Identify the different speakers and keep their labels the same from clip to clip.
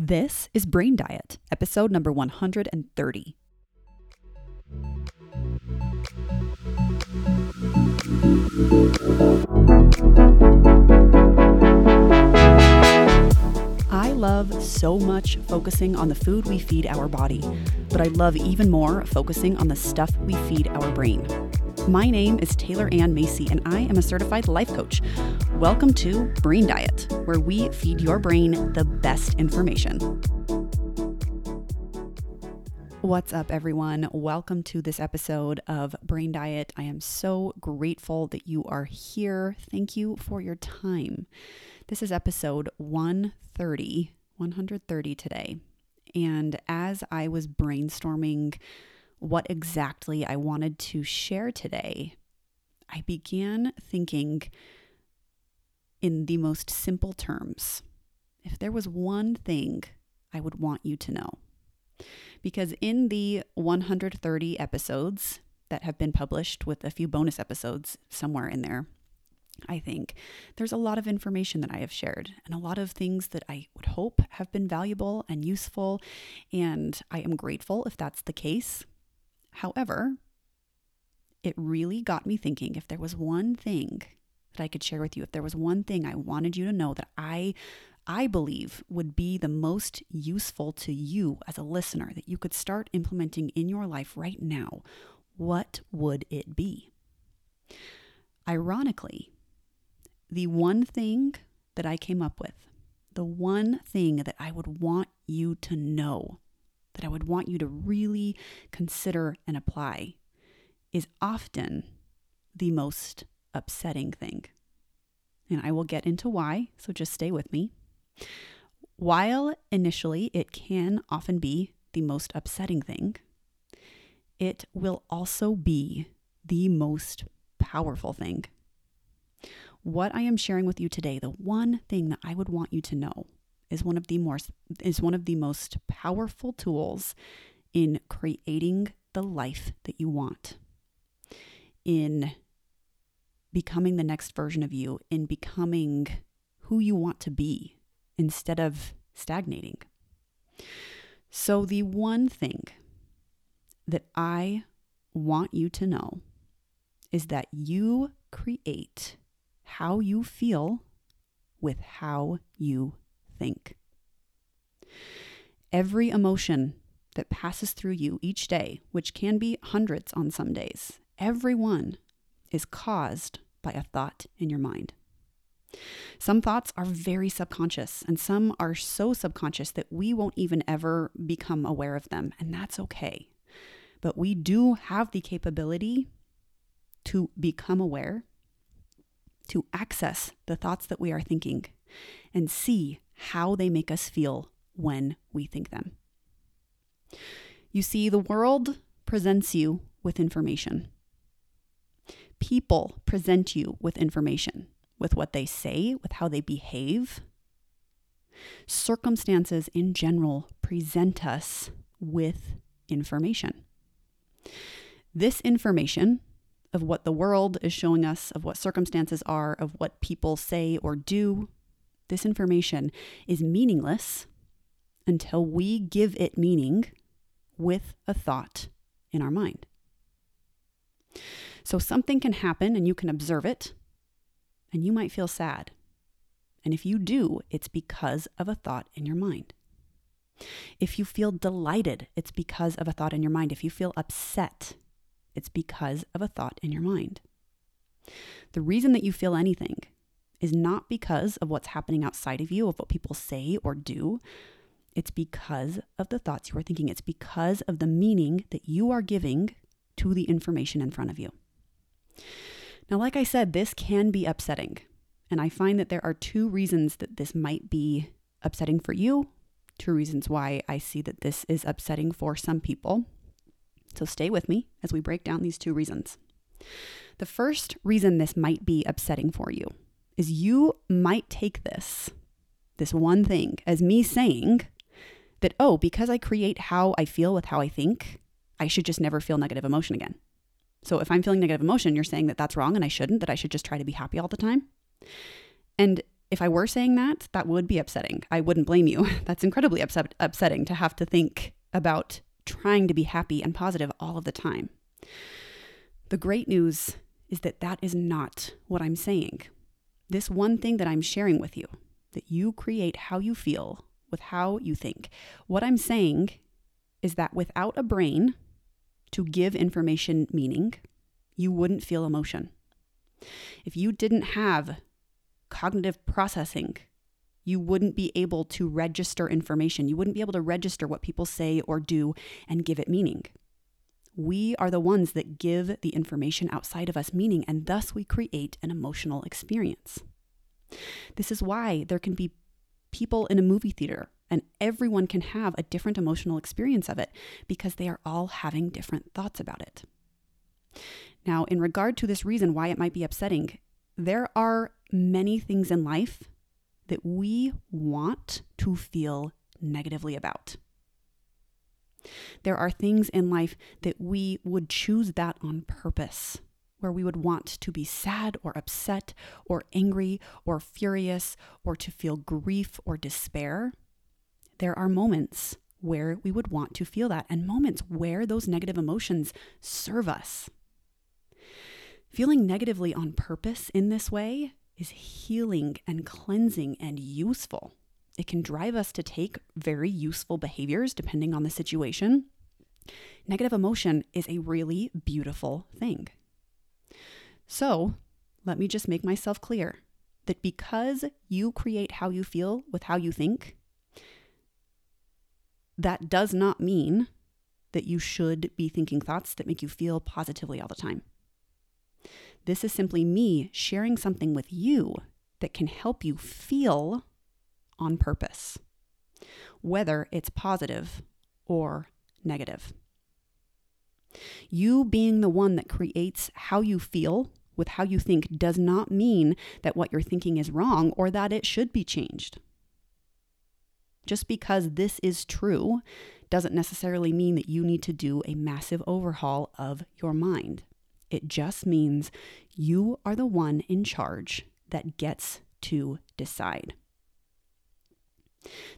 Speaker 1: This is Brain Diet, episode number 130. I love so much focusing on the food we feed our body, but I love even more focusing on the stuff we feed our brain. My name is Taylor Ann Macy, and I am a certified life coach. Welcome to Brain Diet, where we feed your brain the best information. What's up, everyone? Welcome to this episode of Brain Diet. I am so grateful that you are here. Thank you for your time. This is episode 130, 130 today. And as I was brainstorming what exactly I wanted to share today, I began thinking in the most simple terms. If there was one thing I would want you to know, because in the 130 episodes that have been published with a few bonus episodes somewhere in there, I think there's a lot of information that I have shared and a lot of things that I would hope have been valuable and useful. And I am grateful if that's the case. However, it really got me thinking if there was one thing that I could share with you, if there was one thing I wanted you to know that I I believe would be the most useful to you as a listener that you could start implementing in your life right now, what would it be? Ironically, the one thing that I came up with, the one thing that I would want you to know, that I would want you to really consider and apply, is often the most upsetting thing. And I will get into why, so just stay with me. While initially it can often be the most upsetting thing, it will also be the most powerful thing. What I am sharing with you today, the one thing that I would want you to know is one of the more is one of the most powerful tools in creating the life that you want. In becoming the next version of you, in becoming who you want to be instead of stagnating. So, the one thing that I want you to know is that you create how you feel with how you think. Every emotion that passes through you each day, which can be hundreds on some days, every one is caused by a thought in your mind. Some thoughts are very subconscious, and some are so subconscious that we won't even ever become aware of them, and that's okay. But we do have the capability to become aware, to access the thoughts that we are thinking, and see how they make us feel when we think them. You see, the world presents you with information. People present you with information with what they say, with how they behave. Circumstances in general present us with information. This information of what the world is showing us, of what circumstances are, of what people say or do, this information is meaningless until we give it meaning with a thought in our mind. So something can happen and you can observe it and you might feel sad. And if you do, it's because of a thought in your mind. If you feel delighted, it's because of a thought in your mind. If you feel upset, it's because of a thought in your mind. The reason that you feel anything is not because of what's happening outside of you, of what people say or do. It's because of the thoughts you are thinking. It's because of the meaning that you are giving to the information in front of you. Now, like I said, this can be upsetting. And I find that there are two reasons that this might be upsetting for you, two reasons why I see that this is upsetting for some people. So stay with me as we break down these two reasons. The first reason this might be upsetting for you is you might take this, this one thing, as me saying that, oh, because I create how I feel with how I think, I should just never feel negative emotion again. So if I'm feeling negative emotion, you're saying that that's wrong and I shouldn't, that I should just try to be happy all the time. And if I were saying that, that would be upsetting. I wouldn't blame you. That's incredibly upset, upsetting to have to think about trying to be happy and positive all of the time. The great news is that that is not what I'm saying. This one thing that I'm sharing with you, that you create how you feel with how you think. What I'm saying is that without a brain to give information meaning, you wouldn't feel emotion. If you didn't have cognitive processing, you wouldn't be able to register information. You wouldn't be able to register what people say or do and give it meaning. We are the ones that give the information outside of us meaning, and thus we create an emotional experience. This is why there can be people in a movie theater and everyone can have a different emotional experience of it because they are all having different thoughts about it. Now, in regard to this reason why it might be upsetting, there are many things in life that we want to feel negatively about. There are things in life that we would choose that on purpose, where we would want to be sad or upset or angry or furious or to feel grief or despair. There are moments where we would want to feel that and moments where those negative emotions serve us. Feeling negatively on purpose in this way is healing and cleansing and useful. It can drive us to take very useful behaviors depending on the situation. Negative emotion is a really beautiful thing. So, let me just make myself clear that because you create how you feel with how you think, that does not mean that you should be thinking thoughts that make you feel positively all the time. This is simply me sharing something with you that can help you feel on purpose, whether it's positive or negative. You being the one that creates how you feel with how you think does not mean that what you're thinking is wrong or that it should be changed. Just because this is true doesn't necessarily mean that you need to do a massive overhaul of your mind. It just means you are the one in charge that gets to decide.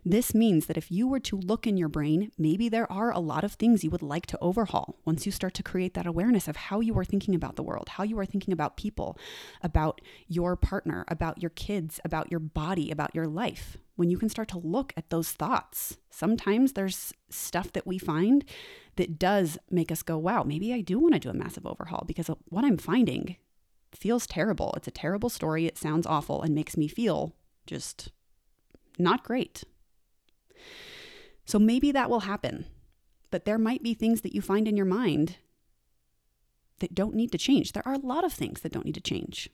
Speaker 1: This means that if you were to look in your brain, maybe there are a lot of things you would like to overhaul once you start to create that awareness of how you are thinking about the world, how you are thinking about people, about your partner, about your kids, about your body, about your life. When you can start to look at those thoughts, sometimes there's stuff that we find that does make us go, wow, maybe I do want to do a massive overhaul because what I'm finding feels terrible. It's a terrible story. It sounds awful and makes me feel just not great. So maybe that will happen, but there might be things that you find in your mind that don't need to change. There are a lot of things that don't need to change.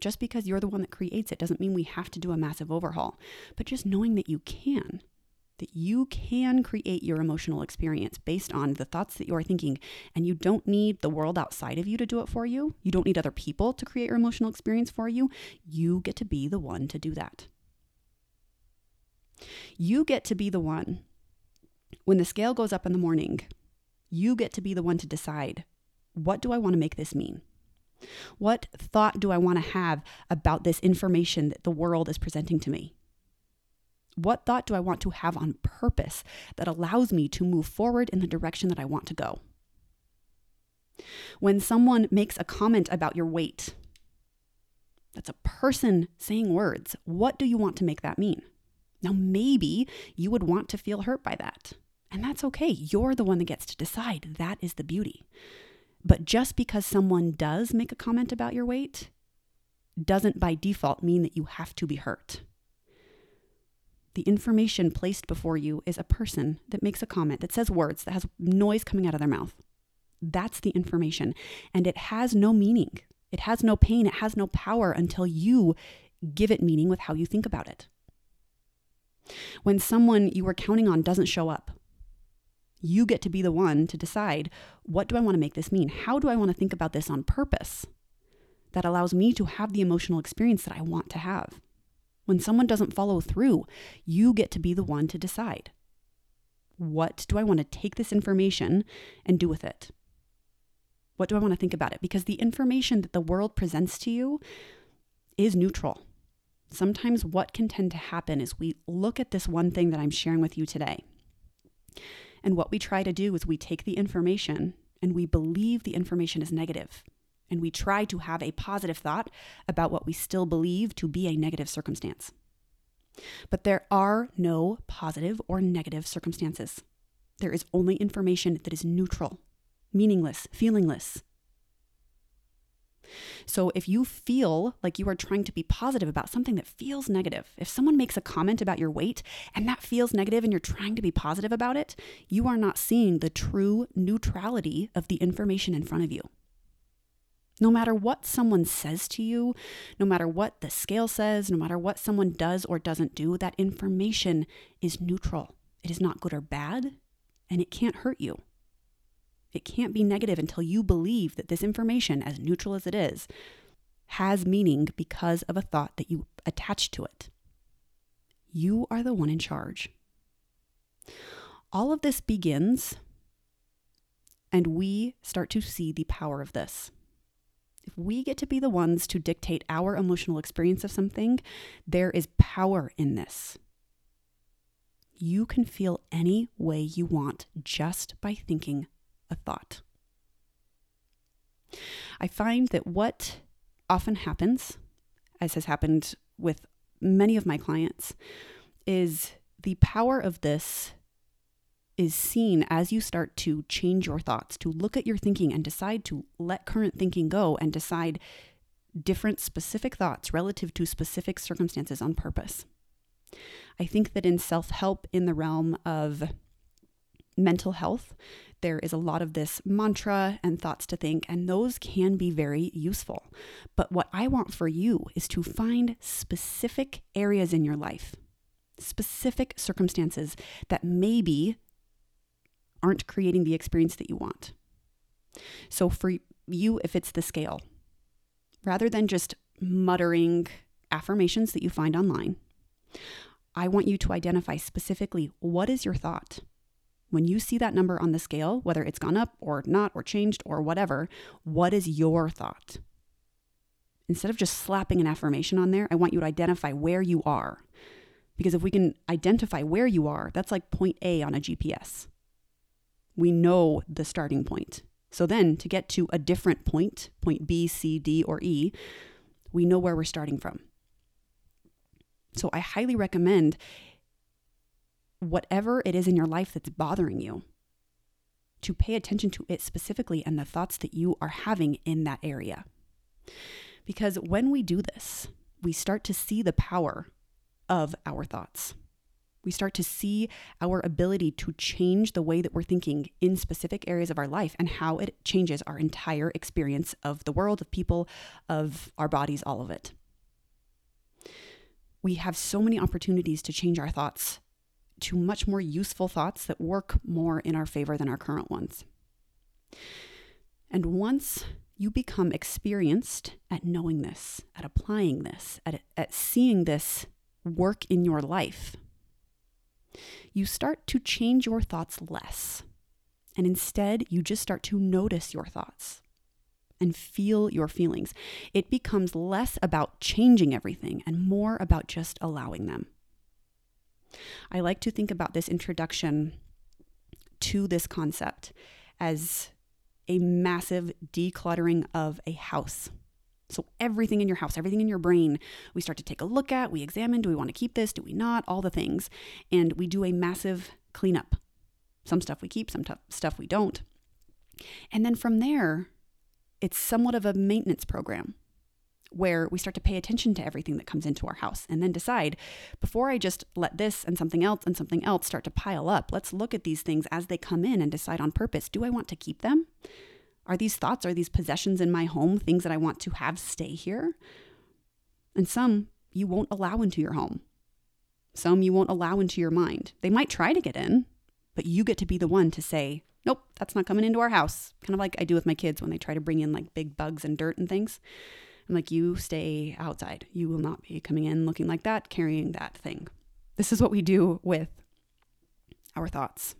Speaker 1: Just because you're the one that creates it doesn't mean we have to do a massive overhaul, but just knowing that you can, that you can create your emotional experience based on the thoughts that you are thinking, and you don't need the world outside of you to do it for you. You don't need other people to create your emotional experience for you. You get to be the one to do that. You get to be the one. When the scale goes up in the morning, you get to be the one to decide what do I want to make this mean? What thought do I want to have about this information that the world is presenting to me? What thought do I want to have on purpose that allows me to move forward in the direction that I want to go? When someone makes a comment about your weight, that's a person saying words. What do you want to make that mean? Now, maybe you would want to feel hurt by that. And that's okay. You're the one that gets to decide. That is the beauty. But just because someone does make a comment about your weight doesn't by default mean that you have to be hurt. The information placed before you is a person that makes a comment, that says words, that has noise coming out of their mouth. That's the information. And it has no meaning. It has no pain. It has no power until you give it meaning with how you think about it. When someone you were counting on doesn't show up, you get to be the one to decide what do I want to make this mean? How do I want to think about this on purpose that allows me to have the emotional experience that I want to have? When someone doesn't follow through, you get to be the one to decide. What do I want to take this information and do with it? What do I want to think about it? Because the information that the world presents to you is neutral. Sometimes what can tend to happen is we look at this one thing that I'm sharing with you today. And what we try to do is we take the information and we believe the information is negative. And we try to have a positive thought about what we still believe to be a negative circumstance. But there are no positive or negative circumstances. There is only information that is neutral, meaningless, feelingless, so if you feel like you are trying to be positive about something that feels negative, if someone makes a comment about your weight and that feels negative and you're trying to be positive about it, you are not seeing the true neutrality of the information in front of you. No matter what someone says to you, no matter what the scale says, no matter what someone does or doesn't do, that information is neutral. It is not good or bad, and it can't hurt you. It can't be negative until you believe that this information, as neutral as it is, has meaning because of a thought that you attach to it. You are the one in charge. All of this begins, and we start to see the power of this. If we get to be the ones to dictate our emotional experience of something, there is power in this. You can feel any way you want just by thinking a thought. I find that what often happens, as has happened with many of my clients, is the power of this is seen as you start to change your thoughts, to look at your thinking and decide to let current thinking go and decide different specific thoughts relative to specific circumstances on purpose. I think that in self help, in the realm of mental health, there is a lot of this mantra and thoughts to think, and those can be very useful. But what I want for you is to find specific areas in your life, specific circumstances that maybe aren't creating the experience that you want. So, for you, if it's the scale, rather than just muttering affirmations that you find online, I want you to identify specifically what is your thought? When you see that number on the scale, whether it's gone up or not, or changed or whatever, what is your thought? Instead of just slapping an affirmation on there, I want you to identify where you are. Because if we can identify where you are, that's like point A on a GPS. We know the starting point. So then to get to a different point, point B, C, D, or E, we know where we're starting from. So I highly recommend whatever it is in your life that's bothering you, to pay attention to it specifically and the thoughts that you are having in that area. Because when we do this, we start to see the power of our thoughts. We start to see our ability to change the way that we're thinking in specific areas of our life and how it changes our entire experience of the world, of people, of our bodies, all of it. We have so many opportunities to change our thoughts to much more useful thoughts that work more in our favor than our current ones. And once you become experienced at knowing this, at applying this, at, at seeing this work in your life, you start to change your thoughts less. And instead, you just start to notice your thoughts and feel your feelings. It becomes less about changing everything and more about just allowing them. I like to think about this introduction to this concept as a massive decluttering of a house. So, everything in your house, everything in your brain, we start to take a look at, we examine do we want to keep this, do we not, all the things. And we do a massive cleanup. Some stuff we keep, some t- stuff we don't. And then from there, it's somewhat of a maintenance program where we start to pay attention to everything that comes into our house and then decide before I just let this and something else and something else start to pile up, let's look at these things as they come in and decide on purpose. Do I want to keep them? Are these thoughts, are these possessions in my home things that I want to have stay here? And some you won't allow into your home. Some you won't allow into your mind. They might try to get in, but you get to be the one to say, nope, that's not coming into our house. Kind of like I do with my kids when they try to bring in like big bugs and dirt and things. I'm like, you stay outside. You will not be coming in looking like that, carrying that thing. This is what we do with our thoughts.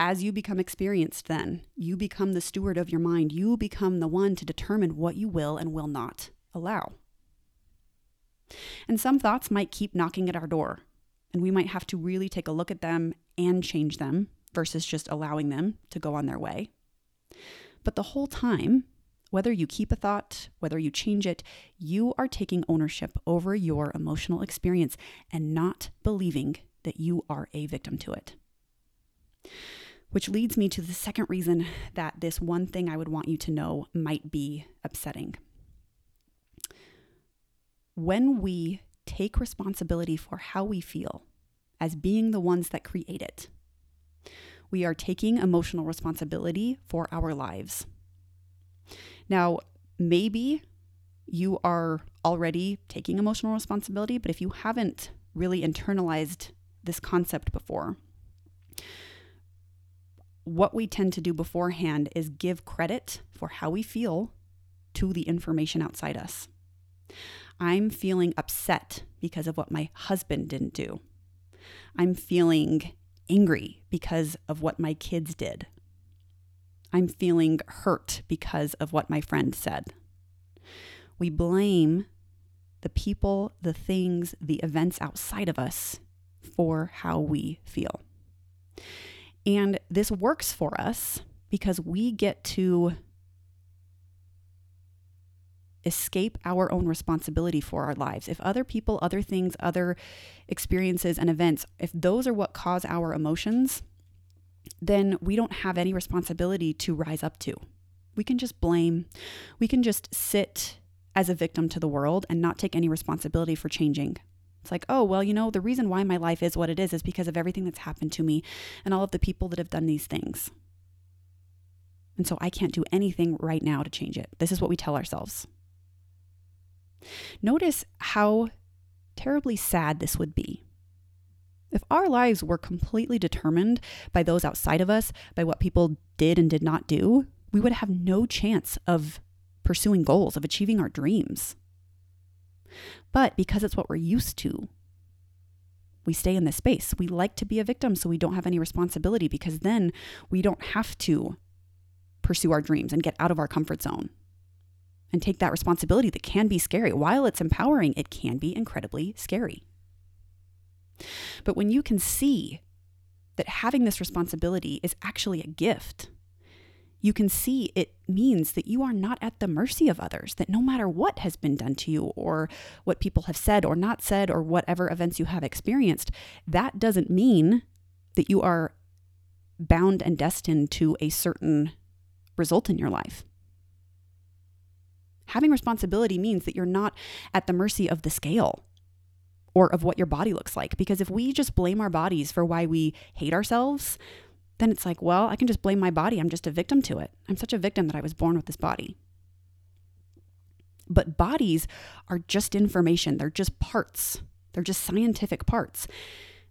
Speaker 1: As you become experienced, then, you become the steward of your mind. You become the one to determine what you will and will not allow. And some thoughts might keep knocking at our door, and we might have to really take a look at them and change them versus just allowing them to go on their way. But the whole time, whether you keep a thought, whether you change it, you are taking ownership over your emotional experience and not believing that you are a victim to it. Which leads me to the second reason that this one thing I would want you to know might be upsetting. When we take responsibility for how we feel as being the ones that create it, we are taking emotional responsibility for our lives. Now, maybe you are already taking emotional responsibility, but if you haven't really internalized this concept before, what we tend to do beforehand is give credit for how we feel to the information outside us. I'm feeling upset because of what my husband didn't do. I'm feeling angry because of what my kids did. I'm feeling hurt because of what my friend said. We blame the people, the things, the events outside of us for how we feel. And this works for us because we get to escape our own responsibility for our lives. If other people, other things, other experiences and events, if those are what cause our emotions, then we don't have any responsibility to rise up to. We can just blame. We can just sit as a victim to the world and not take any responsibility for changing. It's like, oh, well, you know, the reason why my life is what it is is because of everything that's happened to me and all of the people that have done these things. And so I can't do anything right now to change it. This is what we tell ourselves. Notice how terribly sad this would be. If our lives were completely determined by those outside of us, by what people did and did not do, we would have no chance of pursuing goals, of achieving our dreams. But because it's what we're used to, we stay in this space. We like to be a victim so we don't have any responsibility because then we don't have to pursue our dreams and get out of our comfort zone and take that responsibility that can be scary. While it's empowering, it can be incredibly scary. But when you can see that having this responsibility is actually a gift, you can see it means that you are not at the mercy of others, that no matter what has been done to you, or what people have said or not said, or whatever events you have experienced, that doesn't mean that you are bound and destined to a certain result in your life. Having responsibility means that you're not at the mercy of the scale or of what your body looks like. Because if we just blame our bodies for why we hate ourselves, then it's like, well, I can just blame my body. I'm just a victim to it. I'm such a victim that I was born with this body. But bodies are just information, they're just parts, they're just scientific parts.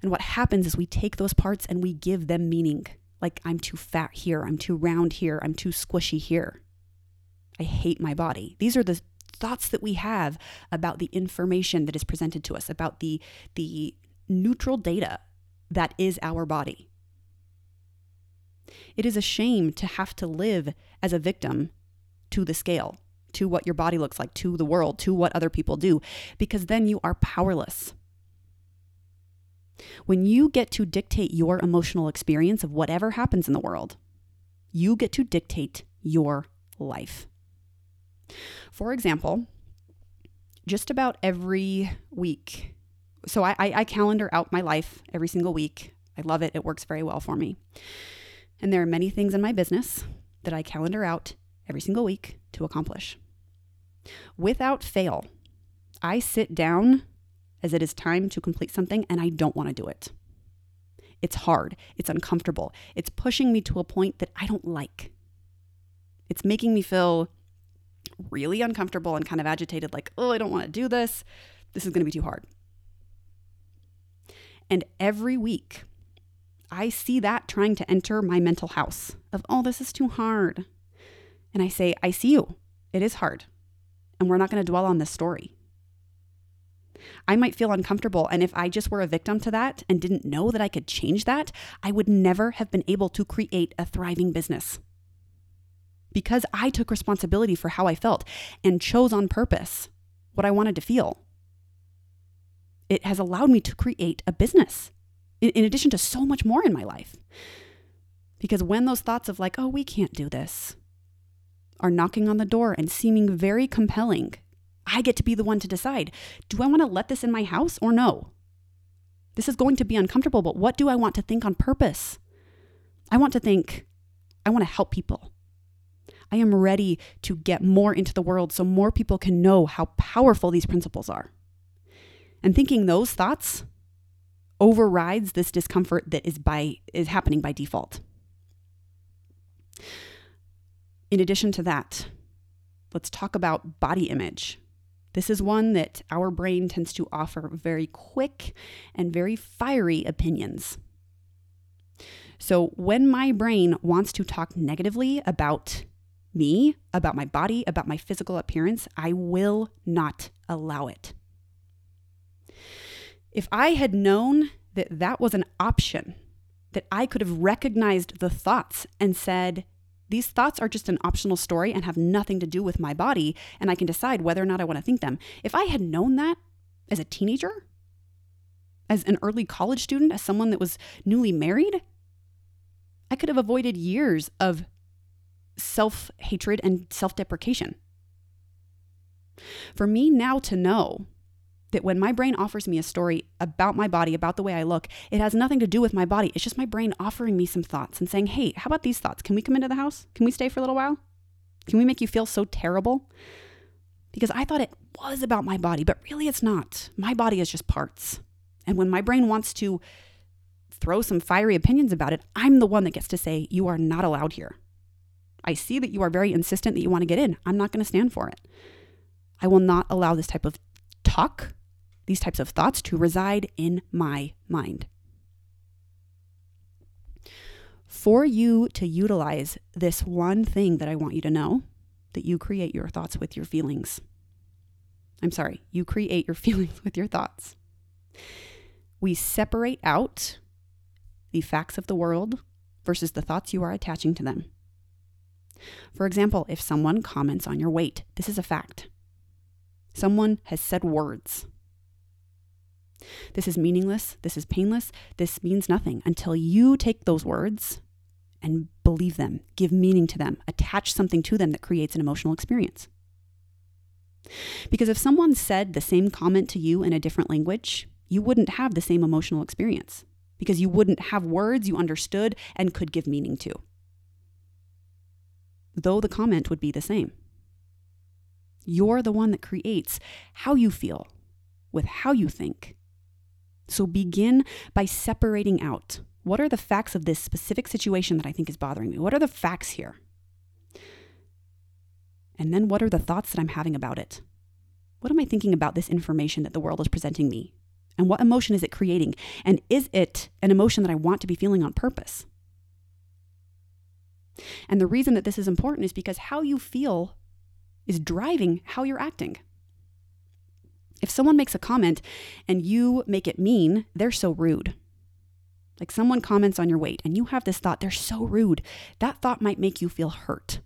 Speaker 1: And what happens is we take those parts and we give them meaning. Like, I'm too fat here, I'm too round here, I'm too squishy here. I hate my body. These are the thoughts that we have about the information that is presented to us, about the, the neutral data that is our body. It is a shame to have to live as a victim to the scale, to what your body looks like, to the world, to what other people do, because then you are powerless. When you get to dictate your emotional experience of whatever happens in the world, you get to dictate your life. For example, just about every week, so I, I, calendar out my life every single week. I love it, it works very well for me. And there are many things in my business that I calendar out every single week to accomplish. Without fail, I sit down as it is time to complete something and I don't want to do it. It's hard, it's uncomfortable, it's pushing me to a point that I don't like. It's making me feel really uncomfortable and kind of agitated, like, oh, I don't want to do this. This is going to be too hard. And every week, I see that trying to enter my mental house of, oh, this is too hard. And I say, I see you. It is hard. And we're not going to dwell on this story. I might feel uncomfortable. And if I just were a victim to that and didn't know that I could change that, I would never have been able to create a thriving business. Because I took responsibility for how I felt and chose on purpose what I wanted to feel. it has allowed me to create a business in, in addition to so much more in my life. Because when those thoughts of, like, oh, we can't do this, are knocking on the door and seeming very compelling, I get to be the one to decide do I want to let this in my house or no? This is going to be uncomfortable, but what do I want to think on purpose? I want to think, I want to help people. I am ready to get more into the world so more people can know how powerful these principles are. And thinking those thoughts overrides this discomfort that is by is happening by default. In addition to that, let's talk about body image. This is one that our brain tends to offer very quick and very fiery opinions. So, when my brain wants to talk negatively about me, about my body, about my physical appearance, I will not allow it. If I had known that that was an option, that I could have recognized the thoughts and said, these thoughts are just an optional story and have nothing to do with my body, and I can decide whether or not I want to think them. If I had known that as a teenager, as an early college student, as someone that was newly married, I could have avoided years of self hatred and self deprecation. For me now to know that when my brain offers me a story about my body, about the way I look, it has nothing to do with my body. It's just my brain offering me some thoughts and saying, hey, how about these thoughts? Can we come into the house? Can we stay for a little while? Can we make you feel so terrible? Because I thought it was about my body, but really it's not. My body is just parts. And when my brain wants to throw some fiery opinions about it, I'm the one that gets to say, you are not allowed here. I see that you are very insistent that you want to get in. I'm not going to stand for it. I will not allow this type of talk these types of thoughts to reside in my mind. For you to utilize this one thing that I want you to know, that you create your thoughts with your feelings. I'm sorry, you create your feelings with your thoughts. We separate out the facts of the world versus the thoughts you are attaching to them. For example, if someone comments on your weight, this is a fact. Someone has said words this is meaningless. This is painless. This means nothing until you take those words and believe them, give meaning to them, attach something to them that creates an emotional experience. Because if someone said the same comment to you in a different language, you wouldn't have the same emotional experience because you wouldn't have words you understood and could give meaning to, though the comment would be the same. You're the one that creates how you feel with how you think so begin by separating out what are the facts of this specific situation that I think is bothering me? What are the facts here? And then what are the thoughts that I'm having about it? What am I thinking about this information that the world is presenting me? And what emotion is it creating? And is it an emotion that I want to be feeling on purpose? And the reason that this is important is because how you feel is driving how you're acting. If someone makes a comment and you make it mean, they're so rude. Like someone comments on your weight and you have this thought, they're so rude. That thought might make you feel hurt.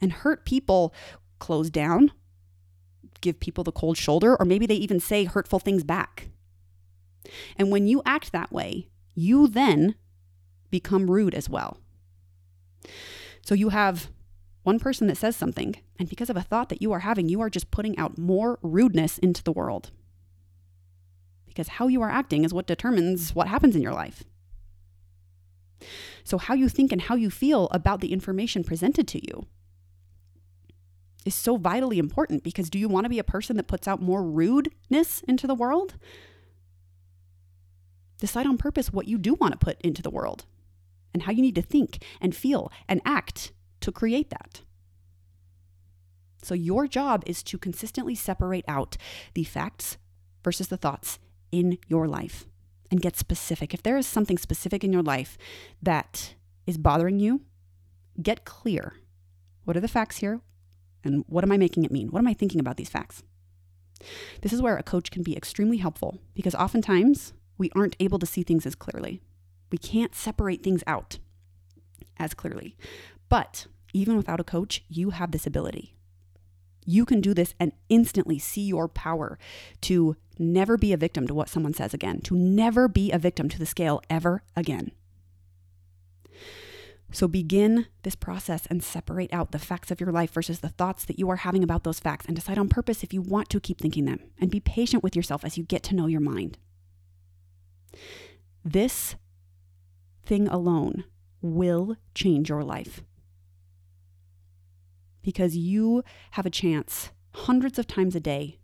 Speaker 1: And hurt people close down, give people the cold shoulder, or maybe they even say hurtful things back. And when you act that way, you then become rude as well. So you have one person that says something, and because of a thought that you are having, you are just putting out more rudeness into the world. Because how you are acting is what determines what happens in your life. So, how you think and how you feel about the information presented to you is so vitally important because do you want to be a person that puts out more rudeness into the world? Decide on purpose what you do want to put into the world and how you need to think and feel and act to create that. So, your job is to consistently separate out the facts versus the thoughts in your life and get specific. If there is something specific in your life that is bothering you, get clear. What are the facts here? And what am I making it mean? What am I thinking about these facts? This is where a coach can be extremely helpful because oftentimes we aren't able to see things as clearly. We can't separate things out as clearly. But even without a coach, you have this ability. You can do this and instantly see your power to never be a victim to what someone says again, to never be a victim to the scale ever again. So begin this process and separate out the facts of your life versus the thoughts that you are having about those facts and decide on purpose if you want to keep thinking them and be patient with yourself as you get to know your mind. This thing alone will change your life because you have a chance hundreds of times a day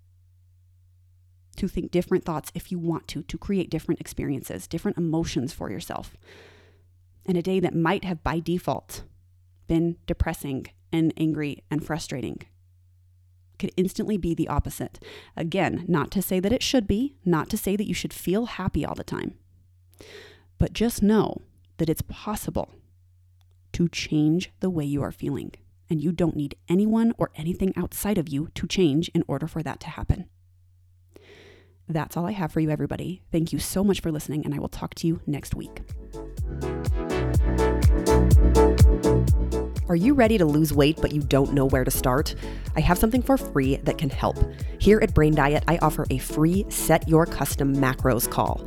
Speaker 1: to think different thoughts if you want to, to create different experiences, different emotions for yourself. And a day that might have by default been depressing and angry and frustrating could instantly be the opposite. Again, not to say that it should be, not to say that you should feel happy all the time, but just know that it's possible to change the way you are feeling. And you don't need anyone or anything outside of you to change in order for that to happen. That's all I have for you, everybody. Thank you so much for listening, and I will talk to you next week.
Speaker 2: Are you ready to lose weight but you don't know where to start? I have something for free that can help. Here at Brain Diet, I offer a free Set Your Custom Macros call.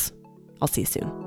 Speaker 2: I'll see you soon.